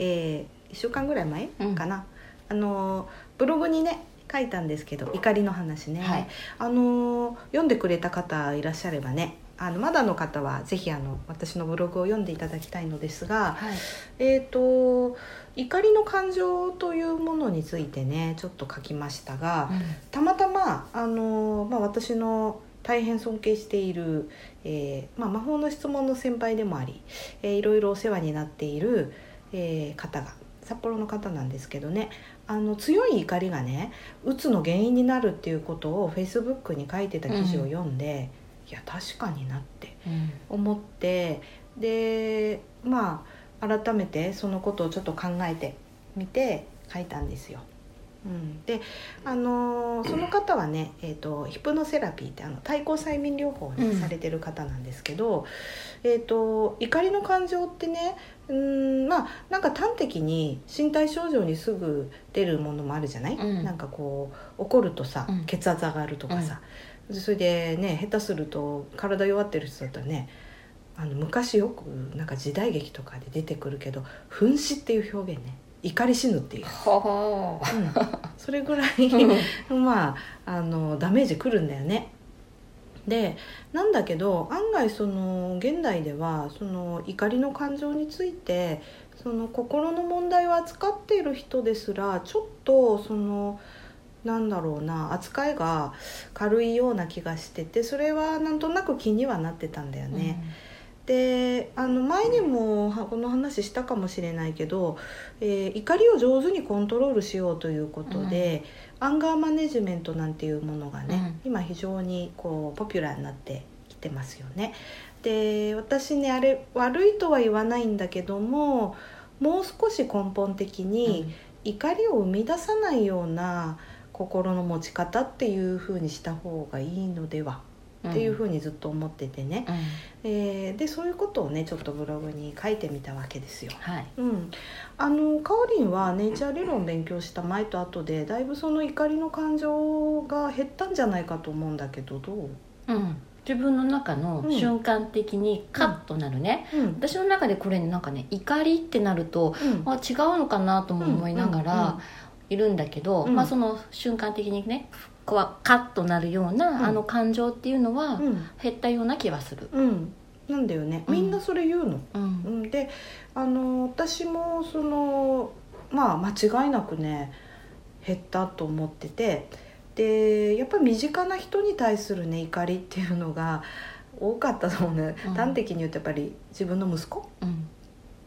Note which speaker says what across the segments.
Speaker 1: えー、1週間ぐらい前
Speaker 2: うん。
Speaker 1: かな、あのーブログにね書いたんですけど怒りの話ね、
Speaker 2: はい。
Speaker 1: あのー読んでくれた方いらっしゃればねあのまだの方はぜひあの私のブログを読んでいただきたいのですが、
Speaker 2: はい。
Speaker 1: えー、と怒りの感情というものについてねちょっと書きましたが、たまたま、あのまあ、私の大変尊敬している、えーまあ、魔法の質問の先輩でもあり、えーいろいろお世話になっている、えー方が札幌の方なんですけどね。あの強い怒りがねうつの原因になるっていうことをフェイスブックに書いてた記事を読んで、いや確かになって
Speaker 2: うん。
Speaker 1: 思ってでまあ改めてそのことをちょっと考えてみて書いたんですよ。うん、で、あのーその方はね、えー、とヒプノセラピーってあの対抗催眠療法をね、
Speaker 2: うん。
Speaker 1: されてる方なんですけど、えー、と怒りの感情ってねうんまあなんか端的に身体症状にすぐ出るものもあるじゃない、
Speaker 2: うん。
Speaker 1: なんかこう怒るとさ
Speaker 2: うん。
Speaker 1: 血圧上がるとかさ、それでね下手すると体弱ってる人だったらねあの昔よくなんか時代劇とかで出てくるけど「噴死」っていう表現ね怒り死ぬっていう、うん、それぐらいまああのダメージくるんだよね。でなんだけど案外その現代ではその怒りの感情についてその心の問題を扱っている人ですらちょっとそのなんだろうな扱いが軽いような気がしててそれはなんとなく気にはなってたんだよね。であの前にもはこの話したかもしれないけど、えー怒りを上手にコントロールしようということで、アンガーマネジメントなんていうものがね、今非常にこうポピュラーになってきてますよね。で私ねあれ悪いとは言わないんだけどももう少し根本的に怒りを生み出さないような心の持ち方っていう風にした方がいいのではっていう風にずっと思っててね、
Speaker 2: うん。
Speaker 1: えーでそういうことをねちょっとブログに書いてみたわけですよ。
Speaker 2: はい。
Speaker 1: うん、あのかおりんはネイチャー理論を勉強した前と後でだいぶその怒りの感情が減ったんじゃないかと思うんだけどどう、
Speaker 2: うん、自分の中の
Speaker 1: うん
Speaker 2: 瞬間的にカッとなるね、
Speaker 1: うん。
Speaker 2: 私の中でこれねなんかね怒りってなると
Speaker 1: うん。
Speaker 2: あ違うのかなとも思いながらいるんだけど、
Speaker 1: うん。
Speaker 2: まあ、その瞬間的にねこうカッとなるような、
Speaker 1: うん。
Speaker 2: あの感情っていうのは
Speaker 1: うん。
Speaker 2: 減ったような気はする。
Speaker 1: うん。なんだよね。みんなそれ言うの。
Speaker 2: うん。
Speaker 1: うん、であの私もそのまあ間違いなくね減ったと思ってて。でやっぱり身近な人に対するね怒りっていうのが多かったと思うね、
Speaker 2: うん。
Speaker 1: 端的に言うとやっぱり自分の息子？
Speaker 2: うん。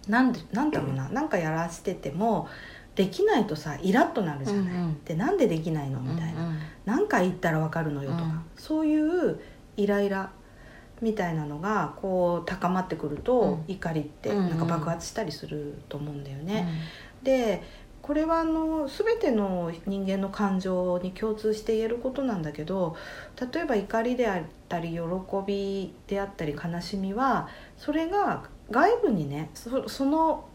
Speaker 1: なんでなんだろうな。なんかやらせててもできないとさイラッとなるじゃない、
Speaker 2: うん
Speaker 1: でなんでできないの？みたいな、
Speaker 2: うん
Speaker 1: 何回言ったらわかるのよとか、
Speaker 2: うん。
Speaker 1: そういうイライラみたいなのがこう高まってくると、
Speaker 2: うん。
Speaker 1: 怒りって
Speaker 2: うんうん。
Speaker 1: なんか爆発したりすると思うんだよ
Speaker 2: うん。
Speaker 1: ね。でこれはあの全ての人間の感情に共通して言えることなんだけど例えば怒りであったり喜びであったり悲しみはそれが外部にねそその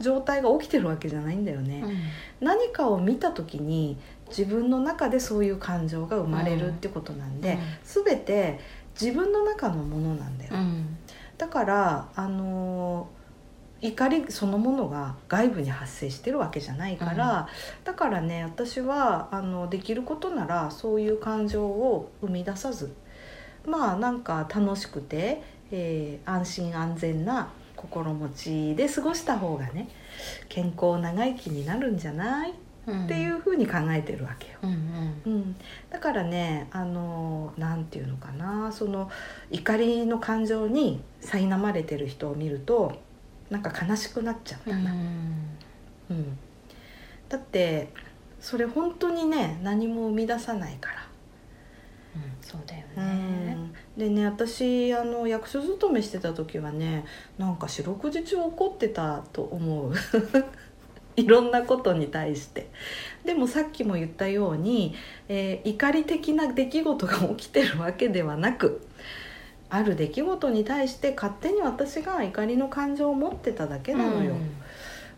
Speaker 1: 状態が起きてるわけじゃないんだよね。
Speaker 2: うん。
Speaker 1: 何かを見た時に自分の中でそういう感情が生まれるってことなんで、全て自分の中のものなんだよ、
Speaker 2: うん。
Speaker 1: だからあのー怒りそのものが外部に発生してるわけじゃないから、だからね私はあのできることならそういう感情を生み出さずまあなんか楽しくて、えー安心安全な心持ちで過ごした方がね健康長生きになるんじゃない？
Speaker 2: うん。
Speaker 1: っていうふうに考えてるわけよ。
Speaker 2: うんうん。
Speaker 1: うん、だからねあのなんていうのかな？その怒りの感情に苛まれてる人を見るとなんか悲しくなっちゃうん
Speaker 2: う
Speaker 1: だな、
Speaker 2: ん。
Speaker 1: うん。だってそれ本当にね何も生み出さないから、
Speaker 2: うんそうだよ
Speaker 1: う
Speaker 2: ね
Speaker 1: ん。でね私あの役所勤めしてた時はねなんか四六時中怒ってたと思う。いろんなことに対して。でもさっきも言ったように、えー怒り的な出来事が起きてるわけではなくある出来事に対して勝手に私が怒りの感情を持ってただけなのよ、っ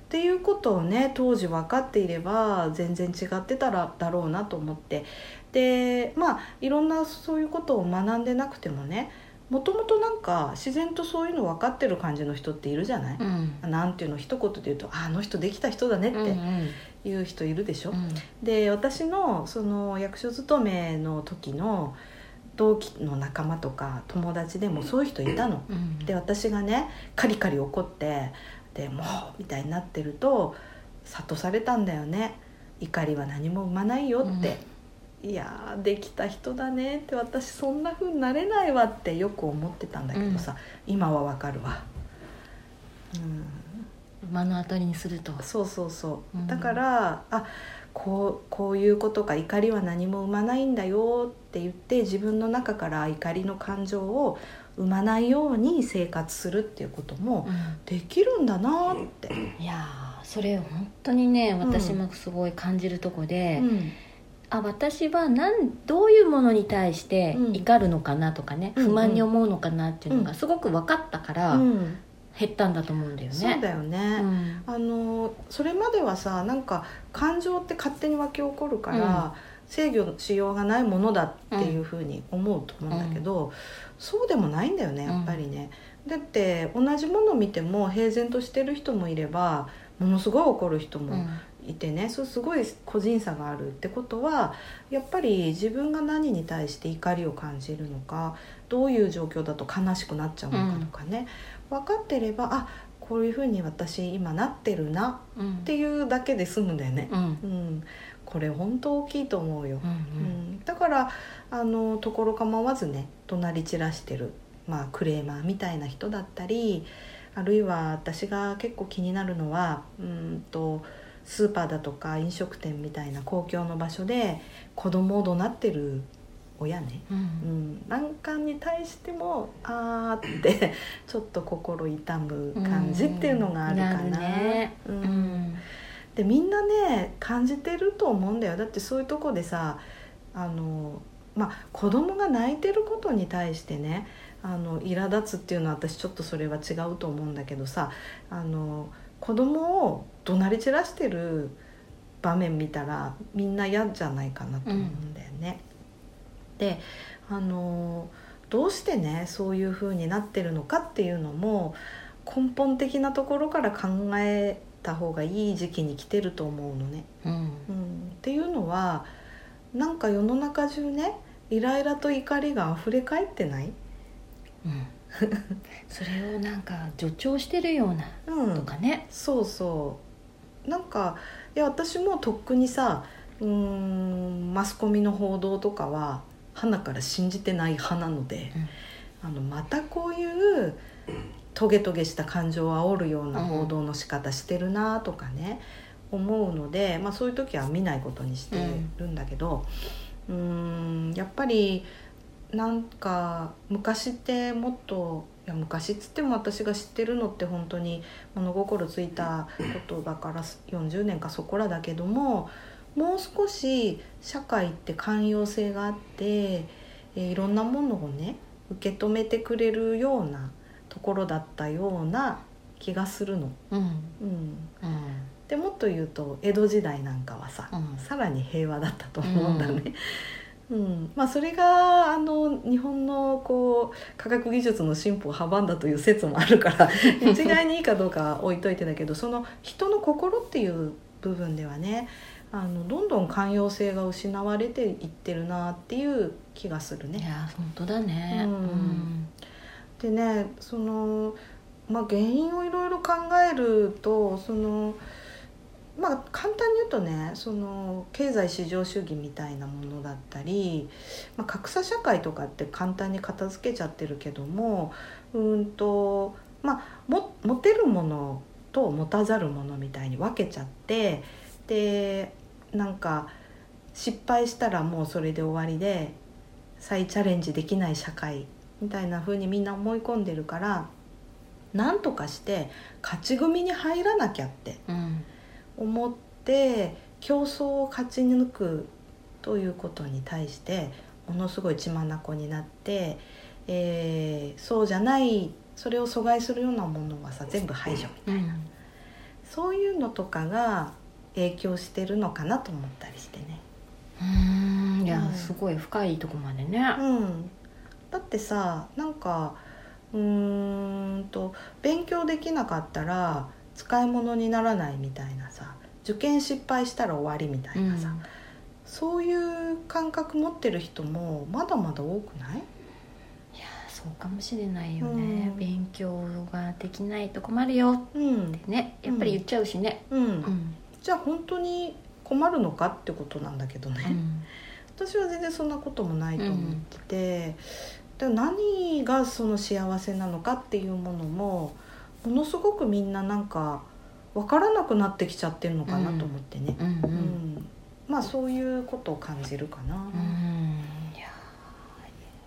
Speaker 1: ていうことをね当時分かっていれば全然違ってたらだろうなと思ってでまあいろんなそういうことを学んでなくてもねもともとなんか自然とそういうの分かってる感じの人っているじゃない、
Speaker 2: うん。
Speaker 1: なんていうの一言で言うとああの人できた人だねっ
Speaker 2: うんうん
Speaker 1: ていう人いるでしょ、
Speaker 2: うん。
Speaker 1: で私のその役所勤めの時の同期の仲間とか友達でもそういう人いたの。
Speaker 2: うん
Speaker 1: で私がねカリカリ怒ってでもうみたいになってると諭されたんだよね。怒りは何も生まないよって、いやーできた人だねって私そんな風になれないわってよく思ってたんだけどさ、今はわかるわ、うん、
Speaker 2: 目の当たりにすると。
Speaker 1: そうそうそう、
Speaker 2: うん。
Speaker 1: だからあこうこういうことか怒りは何も生まないんだよって言って自分の中から怒りの感情を生まないように生活するっていうこともできるんだなって、
Speaker 2: いやーそれ本当にね
Speaker 1: ん
Speaker 2: 私もすごい感じるとこで、
Speaker 1: うん
Speaker 2: あ私はなんどういうものに対して
Speaker 1: うん。
Speaker 2: 怒るのかなとかね、
Speaker 1: うんうん。
Speaker 2: 不満に思うのかなっていうの
Speaker 1: うん。
Speaker 2: がすごく分かったから
Speaker 1: うん。
Speaker 2: 減ったんだと思うんだよね。
Speaker 1: そうだよね、
Speaker 2: うん。
Speaker 1: あのそれまではさなんか感情って勝手に湧き起こるから、制御しようがないものだっていうふうに思うと思うんだけど、そうでもないんだよねやっぱりね。だって同じものを見ても平然としてる人もいればものすごい怒る人も
Speaker 2: うん
Speaker 1: いてね、そうすごい個人差があるってことはやっぱり自分が何に対して怒りを感じるのかどういう状況だと悲しくなっちゃうのかとかね、分かってればあこういうふうに私今なってるな
Speaker 2: うん
Speaker 1: っていうだけで済むんだよね。
Speaker 2: うん。
Speaker 1: うん、これ本当大きいと思うよ。
Speaker 2: うん
Speaker 1: うん、だからあのところ構わずね怒鳴り散らしてる、まあ、クレーマーみたいな人だったりあるいは私が結構気になるのはうんとスーパーだとか飲食店みたいな公共の場所で子供を怒鳴ってる親ね、
Speaker 2: うん。
Speaker 1: うん、なんかに対してもあーって ちょっと心痛む感じっていうのがあるかな。
Speaker 2: るね。
Speaker 1: う
Speaker 2: うんん。
Speaker 1: でみんなね感じてると思うんだよ。だってそういうとこでさあのまあ子供が泣いてることに対してねあの苛立つっていうのは私ちょっとそれは違うと思うんだけどさあの子供を怒鳴り散らしてる場面見たらみんな嫌じゃないかなと思うんだよね。であのどうしてねそういう風になってるのかっていうのも根本的なところから考えた方がいい時期に来てると思うのね。
Speaker 2: うん。
Speaker 1: うん、っていうのはなんか世の中中ねイライラと怒りが溢れ返ってない、
Speaker 2: うん。それをなんか助長してるような
Speaker 1: うん、
Speaker 2: とかね。
Speaker 1: そうそうなんかいや私もとっくにさうーんマスコミの報道とかは花から信じてない派なので、あのまたこういうトゲトゲした感情を煽るような報道の仕方してるなとかね、思うので、まあ、そういう時は見ないことにしてるんだけどうーんやっぱりなんか昔ってもっといや昔っつっても私が知ってるのって本当に物心ついたことだから40年かそこらだけどももう少し社会って寛容性があって、えーいろんなものをね受け止めてくれるようなところだったような気がするの。
Speaker 2: うん。
Speaker 1: うん、
Speaker 2: うん。
Speaker 1: でもっと言うと江戸時代なんかはさ、
Speaker 2: うん。
Speaker 1: さらに平和だったと思うんだね。うん。まあ、それがあの日本のこう科学技術の進歩を阻んだという説もあるから 一概にいいかどうかは置いといてだけどその人の心っていう部分ではねあのどんどん寛容性が失われていってるなっていう気がするね。
Speaker 2: いや本当だね。
Speaker 1: うん。でねその、まあ、原因をいろいろ考えるとそのまあ簡単に言うとねその経済市場主義みたいなものだったり、まあ、格差社会とかって簡単に片付けちゃってるけどもうんとまあも持てるものと持たざるものみたいに分けちゃってでなんか失敗したらもうそれで終わりで再チャレンジできない社会みたいな風にみんな思い込んでるからなんとかして勝ち組に入らなきゃって
Speaker 2: うん。
Speaker 1: 思って競争を勝ち抜くということに対してものすごい血眼になって、えーそうじゃないそれを阻害するようなものはさ全部排除みたいな、そういうのとかが影響してるのかなと思ったりしてね。
Speaker 2: うん。いや
Speaker 1: うん。
Speaker 2: すごい深いとこまでね。
Speaker 1: うん、だってさなんかうーんと勉強できなかったら使い物にならないみたいなさ受験失敗したら終わりみたいなさ、そういう感覚持ってる人もまだまだ多くない？
Speaker 2: いやそうかもしれないよね、
Speaker 1: うん。
Speaker 2: 勉強ができないと困るよ。
Speaker 1: うん。
Speaker 2: ってねやっぱり言っちゃうしね。
Speaker 1: うん、
Speaker 2: うん、
Speaker 1: じゃあ本当に困るのかってことなんだけどね、
Speaker 2: うん。
Speaker 1: 私は全然そんなこともないと思ってて、で何がその幸せなのかっていうものもものすごくみんななんか分からなくなってきちゃってるのかなと思ってね、
Speaker 2: うんうん。
Speaker 1: うん。まあそういうことを感じるかな。
Speaker 2: うん。いや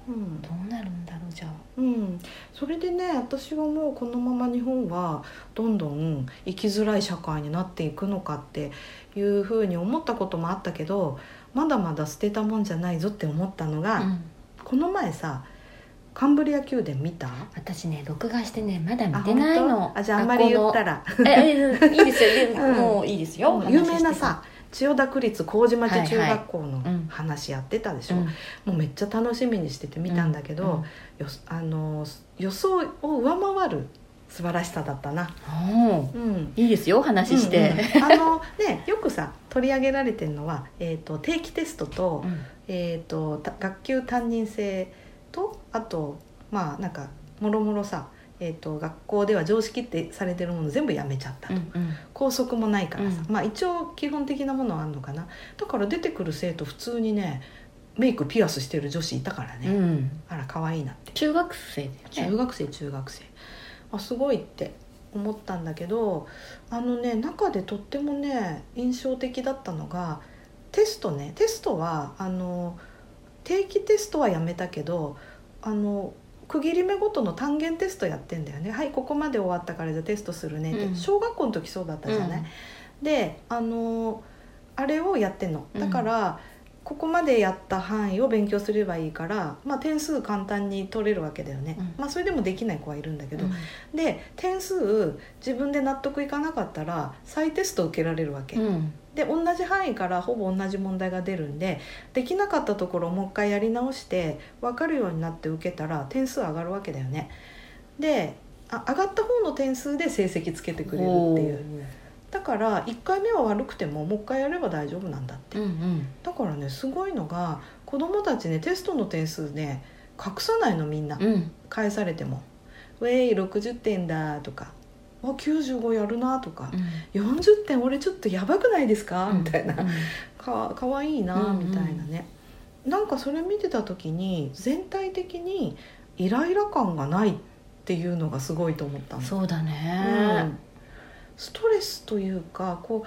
Speaker 1: うん。
Speaker 2: どうなるんだろうじゃあ。
Speaker 1: うん、それでね私はもうこのまま日本はどんどん生きづらい社会になっていくのかっていうふうに思ったこともあったけどまだまだ捨てたもんじゃないぞって思ったのが、
Speaker 2: うん。
Speaker 1: この前さカンブリア宮殿見た？
Speaker 2: 私ね録画してねまだ見
Speaker 1: あ
Speaker 2: てない
Speaker 1: 本
Speaker 2: の。
Speaker 1: 当あじゃああんまり言ったら。
Speaker 2: いいですよ。で
Speaker 1: うん。
Speaker 2: もういいですよ、
Speaker 1: 有名なさ千代田区立麹町中学校の
Speaker 2: はい。はいうん。
Speaker 1: 話やってたでしょ、
Speaker 2: うん。
Speaker 1: もうめっちゃ楽しみにしてて見たんだけど、
Speaker 2: うん。
Speaker 1: よあの予想を上回る素晴らしさだったな。うん。
Speaker 2: いいですよ話して、
Speaker 1: うんうん。あのねよくさ取り上げられてるのは、えー、と定期テストと,、
Speaker 2: うん。
Speaker 1: えー、とた学級担任制とあとまあなんかもろもろさ、えー、と学校では常識ってされてるもの全部やめちゃったと、
Speaker 2: うんうん。
Speaker 1: 校則もないからさ、
Speaker 2: う
Speaker 1: まあ一応基本的なものはあるのかな。だから出てくる生徒普通にねメイクピアスしてる女子いたからね、
Speaker 2: うん。
Speaker 1: あら可愛いなって。
Speaker 2: 中学生ね。
Speaker 1: 中学生中学生。あすごいって思ったんだけどあのね中でとってもね印象的だったのがテストね。テストはあの定期テストはやめたけどあの区切り目ごとの単元テストやってんだよね。はいここまで終わったからじゃあテストするねって、
Speaker 2: うん。
Speaker 1: 小学校の時そうだったじゃない、であのあれをやってんの。だから、ここまでやった範囲を勉強すればいいから、まあ、点数簡単に取れるわけだよね、
Speaker 2: うん。
Speaker 1: まあそれでもできない子はいるんだけど、
Speaker 2: うん。
Speaker 1: で点数自分で納得いかなかったら再テスト受けられるわけ、
Speaker 2: うん
Speaker 1: で同じ範囲からほぼ同じ問題が出るんでできなかったところをもう一回やり直して分かるようになって受けたら点数上がるわけだよね。であ上がった方の点数で成績つけてくれるっていう。だから1回目は悪くてももう一回やれば大丈夫なんだって。
Speaker 2: うんうん。
Speaker 1: だからねすごいのが子供たちねテストの点数ね隠さないのみんな。
Speaker 2: うん。
Speaker 1: 返されても「ウェイ60点だ」とか「あ95やるな」とか「40点俺ちょっとやばくないですか?」みたいな。
Speaker 2: うん。
Speaker 1: かかわいいな
Speaker 2: うんうん。
Speaker 1: みたいなね、なんかそれ見てた時に全体的にイライラ感がないっていうのがすごいと思ったの。
Speaker 2: そうだ
Speaker 1: う
Speaker 2: ね
Speaker 1: ん、ストレスというかこ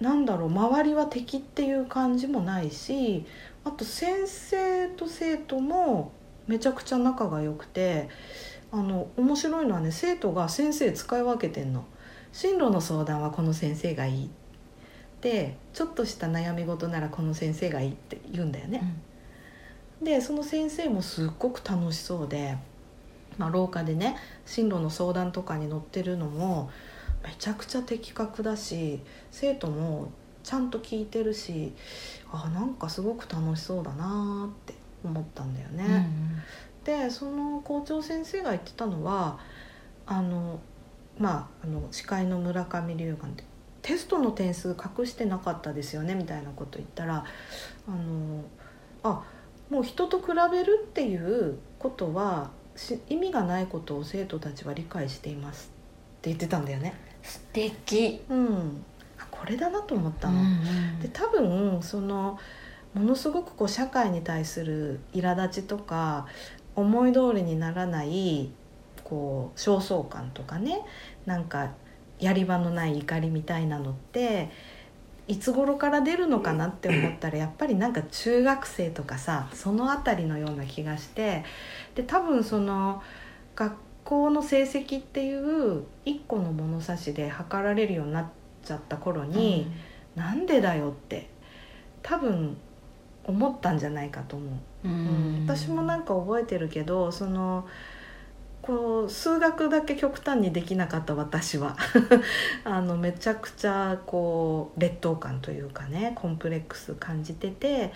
Speaker 1: うなんだろう周りは敵っていう感じもないしあと先生と生徒もめちゃくちゃ仲が良くてあの面白いのはね生徒が先生使い分けてんの。進路の相談はこの先生がいい。でちょっとした悩み事ならこの先生がいいって言うんだよね、でその先生もすっごく楽しそうで、まあ、廊下でね進路の相談とかに乗ってるのもめちゃくちゃ的確だし生徒もちゃんと聞いてるしあなんかすごく楽しそうだなって思ったんだよね。
Speaker 2: うん
Speaker 1: でその校長先生が言ってたのはあのまああの司会の村上龍眼ってテストの点数隠してなかったですよねみたいなこと言ったらあのあもう人と比べるっていうことはし意味がないことを生徒たちは理解していますって言ってたんだよね。
Speaker 2: 素敵
Speaker 1: うん、あこれだなと思ったの。
Speaker 2: うん
Speaker 1: で多分そのものすごくこう社会に対する苛立ちとか思い通りにならないこう焦燥感とかねなんかやり場のない怒りみたいなのっていつ頃から出るのかなって思ったらやっぱりなんか中学生とかさその辺りのような気がしてで多分その学校の成績っていう一個の物差しで測られるようになっちゃった頃に、なんでだよって多分思ったんじゃないかと思う。
Speaker 2: うん。
Speaker 1: うん私もなんか覚えてるけどそのこう数学だけ極端にできなかった私は。あのめちゃくちゃこう劣等感というかねコンプレックス感じてて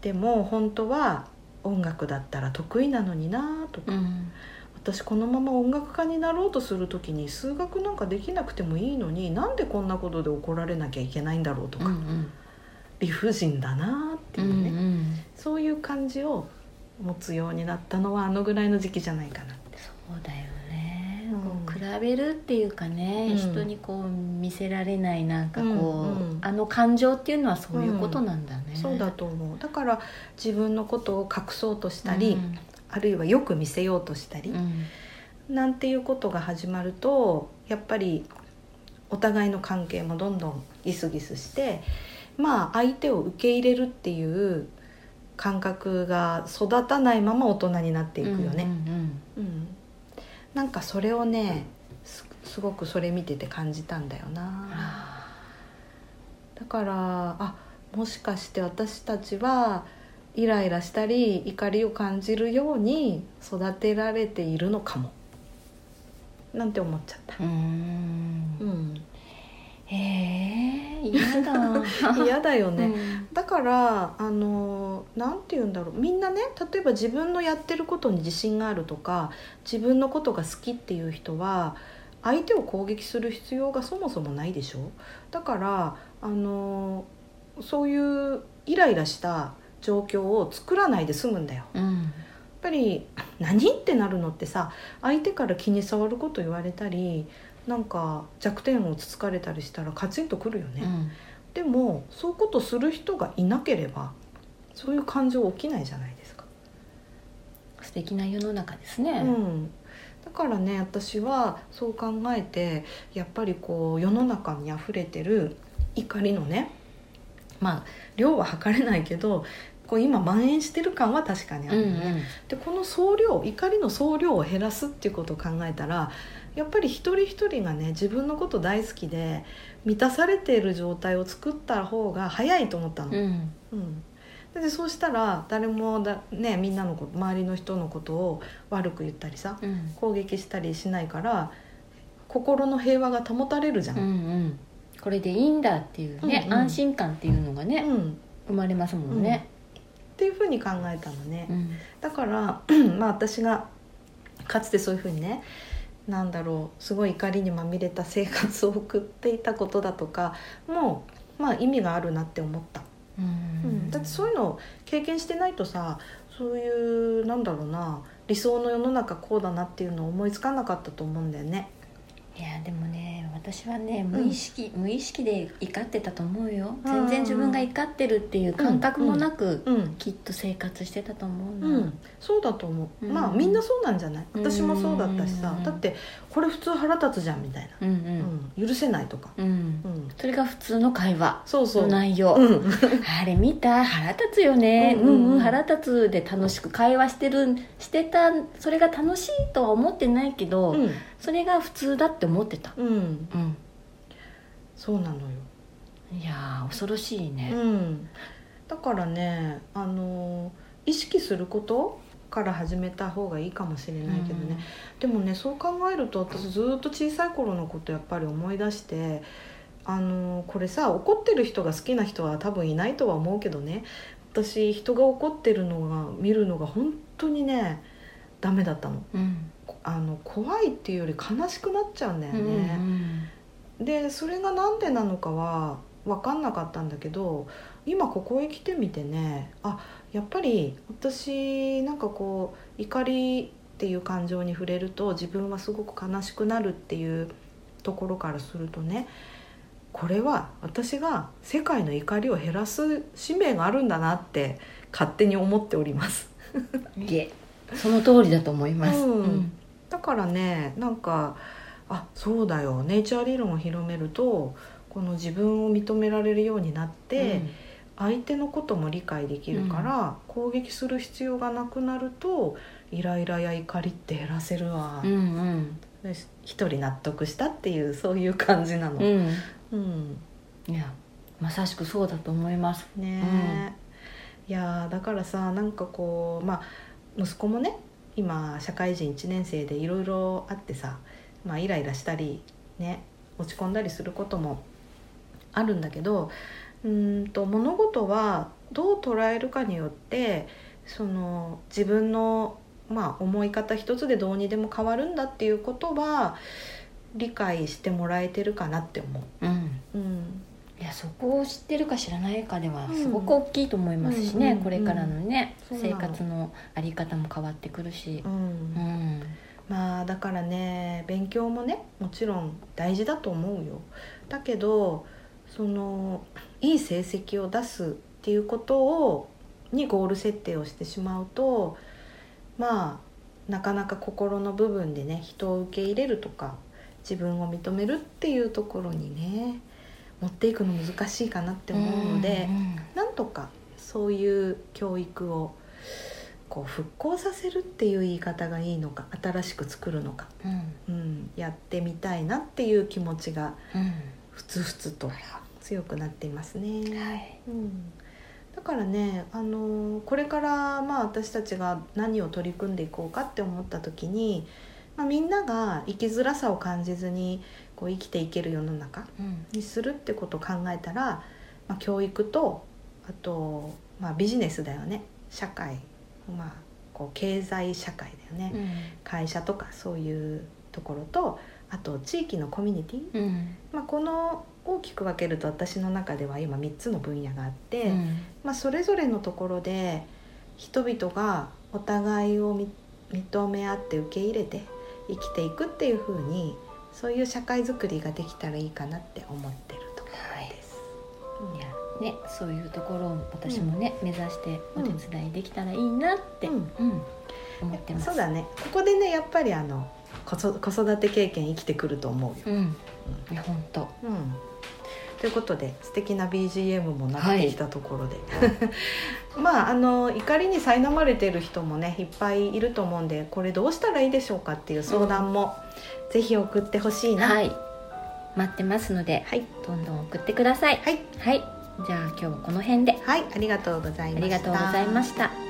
Speaker 1: でも本当は音楽だったら得意なのになとか、
Speaker 2: うん。
Speaker 1: 私このまま音楽家になろうとする時に数学なんかできなくてもいいのになんでこんなことで怒られなきゃいけないんだろうとか、
Speaker 2: うん
Speaker 1: 理不尽だなって
Speaker 2: うん
Speaker 1: いうね、
Speaker 2: うん
Speaker 1: そういう感じを持つようになったのはあのぐらいの時期じゃないかなって。
Speaker 2: そうだよね、
Speaker 1: うん。
Speaker 2: こう比べるっていうかね、
Speaker 1: うん。
Speaker 2: 人にこう見せられないなんかこう、
Speaker 1: うんうん。
Speaker 2: あの感情っていうのはそういうことなんだね、
Speaker 1: そうだと思う。だから自分のことを隠そうとしたり、
Speaker 2: うん。
Speaker 1: あるいはよく見せようとしたり、
Speaker 2: うん。
Speaker 1: なんていうことが始まるとやっぱりお互いの関係もどんどんギスギスしてまあ相手を受け入れるっていう感覚が育たないまま大人になっていくよね。
Speaker 2: うん
Speaker 1: うんなんかそれをねすすごくそれ見てて感じたんだよ
Speaker 2: うん
Speaker 1: な。
Speaker 2: あ
Speaker 1: だからあもしかして私たちはイライラしたり怒りを感じるように育てられているのかも。なんて思っちゃった。
Speaker 2: ー、うん。
Speaker 1: うん、
Speaker 2: へえ嫌だ。
Speaker 1: 嫌だよね、
Speaker 2: うん。
Speaker 1: だからあのなんて言うんだろう。みんなね例えば自分のやってることに自信があるとか自分のことが好きっていう人は相手を攻撃する必要がそもそもないでしょ。だからあのそういうイライラした状況を作らないで済むんだよ。やっ
Speaker 2: うん
Speaker 1: ぱり「何?」ってなるのってさ相手から気に障ること言われたりなんか弱点をつつかれたりしたらカチンとくるよね、
Speaker 2: うん。
Speaker 1: でもそういうことする人がいなければそういう感情起きないじゃないですか、
Speaker 2: 素敵な世の中ですね、
Speaker 1: うん、だからね私はそう考えてやっぱりこう世の中にあふれてる怒りのねまあ量は測れないけどこう今蔓延してる感は確かにあ
Speaker 2: うんう
Speaker 1: るよね、
Speaker 2: ん。
Speaker 1: でこの総量怒りの総量を減らすっていうことを考えたらやっぱり一人一人がね自分のこと大好きで満たされている状態を作った方が早いと思ったの。
Speaker 2: うん。
Speaker 1: うん。でそうしたら誰もだ、ね、みんなのこと周りの人のことを悪く言ったりさ
Speaker 2: うん。
Speaker 1: 攻撃したりしないから心の平和が保たれるじゃん。
Speaker 2: うんうん。これでいいんだっていうね、
Speaker 1: うんうん。
Speaker 2: 安心感っていうのがね、
Speaker 1: うん。
Speaker 2: 生まれますもんね、
Speaker 1: っていうふうに考えたのね。
Speaker 2: うん。
Speaker 1: だから まあ私がかつてそういうふうにねなんだろうすごい怒りにまみれた生活を送っていたことだとかもまあ意味があるなって思った、
Speaker 2: う
Speaker 1: うん。ん、だってそういうのを経験してないとさそういうなんだろうな理想の世の中こうだなっていうのを思いつかなかったと思うんだよね。
Speaker 2: いやでもね私はね無意識、無意識で怒ってたと思うよ。全然自分が怒ってるっていう感覚もなく、
Speaker 1: うん。
Speaker 2: きっと生活してたと思うな、
Speaker 1: うん、そうだと思う、
Speaker 2: うん。
Speaker 1: まあみんなそうなんじゃない？私もそうだったしさ。
Speaker 2: うん。
Speaker 1: だってこれ普通腹立つじゃんみたいな、
Speaker 2: うんうん。
Speaker 1: うん、許せないとか、
Speaker 2: うん。
Speaker 1: うん、
Speaker 2: それが普通の会話。
Speaker 1: そうそう、
Speaker 2: の内容、
Speaker 1: うん、
Speaker 2: あれ見た腹立つよね、
Speaker 1: ううんうん。
Speaker 2: 腹立つで楽しく会話してるしてた。それが楽しいとは思ってないけど、
Speaker 1: うん。
Speaker 2: それが普通だって思ってた。
Speaker 1: うん、
Speaker 2: うん。
Speaker 1: そうなのよ、
Speaker 2: いやー恐ろしいね。
Speaker 1: うん、だからねあの意識することから始めた方がいいかもしれないけどね、でもねそう考えると私ずっと小さい頃のことやっぱり思い出してあのこれさ怒ってる人が好きな人は多分いないとは思うけどね。私人が怒ってるのが見るのが本当にねダメだったの。
Speaker 2: うん。
Speaker 1: あの怖いっていうより悲しくなっちゃうんだよ
Speaker 2: うんう
Speaker 1: ね、
Speaker 2: ん。
Speaker 1: でそれがなんでなのかは分かんなかったんだけど今ここへ来てみてねあやっぱり私なんかこう怒りっていう感情に触れると自分はすごく悲しくなるっていうところからするとねこれは私が世界の怒りを減らす使命があるんだなって勝手に思っております。
Speaker 2: いえその通りだと思います、
Speaker 1: うん。だからねなんかあそうだよ。ネイチャー理論を広めるとここの自分を認められるようになって、
Speaker 2: うん。
Speaker 1: 相手のことも理解できるから、攻撃する必要がなくなるとイライラや怒りって減らせるわ、
Speaker 2: うんうん。
Speaker 1: で一人納得したっていうそういう感じなの。
Speaker 2: うん。
Speaker 1: うん。
Speaker 2: いやまさしくそうだと思います。
Speaker 1: ねえ、いやーだからさなんかこうまあ息子もね今社会人1年生でいろいろあってさ、まあ、イライラしたりね落ち込んだりすることもあるんだけどうーんと物事はどう捉えるかによってその自分の、まあ、思い方一つでどうにでも変わるんだっていうことは理解してもらえてるかなって思
Speaker 2: う。ん。
Speaker 1: う。うん。
Speaker 2: いやそこを知ってるか知らないかでは
Speaker 1: うん。
Speaker 2: すごく大きいと思いますしね、
Speaker 1: うん。
Speaker 2: これからのね生活のあり方も変わってくるし。
Speaker 1: う、ん。
Speaker 2: うん。
Speaker 1: まあだからね勉強もねもちろん大事だと思うよ。だけどそのいい成績を出すっていうことをにゴール設定をしてしまうとまあなかなか心の部分でね人を受け入れるとか自分を認めるっていうところにね持っていくの難しいかなって思うので、
Speaker 2: うん
Speaker 1: なんとかそういう教育をこう復興させるっていう言い方がいいのか新しく作るのか、
Speaker 2: うん。
Speaker 1: うん、やってみたいなっていう気持ちが
Speaker 2: うん
Speaker 1: ふつふつと。強くなっていますね。
Speaker 2: はい。
Speaker 1: うん、だからね、あのこれからまあ私たちが何を取り組んでいこうかって思った時に、まあ、みんなが生きづらさを感じずにこう生きていける世の中
Speaker 2: うん。
Speaker 1: にするってことを考えたら、まあ、教育とあと、まあ、ビジネスだよね。社会、まあ、こう経済社会だよね、
Speaker 2: うん。
Speaker 1: 会社とかそういうところとあと地域のコミュニティ、
Speaker 2: うん。
Speaker 1: まあ、この大きく分けると私の中では今3つの分野があって、
Speaker 2: うん。
Speaker 1: まあ、それぞれのところで人々がお互いをみ認め合って受け入れて生きていくっていう風にそういう社会づくりができたらいいかなって思ってるところです。
Speaker 2: い。やねそういうところを私もね、目指してお手伝いできたらいいなって、
Speaker 1: うん。
Speaker 2: うん。思ってます。
Speaker 1: そうだね。ここでねやっぱりあの子育て経験生きてくると思うよ。
Speaker 2: うん。本当
Speaker 1: うん。ということで素敵な BGM もなってきたところで、まああの怒りに苛まれてる人もねいっぱいいると思うんでこれどうしたらいいでしょうかっていう相談も、ぜひ送ってほしいな。
Speaker 2: はい。待ってますので
Speaker 1: はい、
Speaker 2: どんどん送ってください。
Speaker 1: はい、
Speaker 2: はい。じゃあ今日はこの辺で。
Speaker 1: はい、ありがとうございました。
Speaker 2: ありがとうございました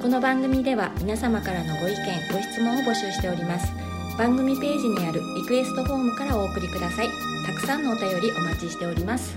Speaker 2: この番組では皆様からのご意見ご質問を募集しております。番組ページにあるリクエストフォームからお送りください。たくさんのお便りお待ちしております。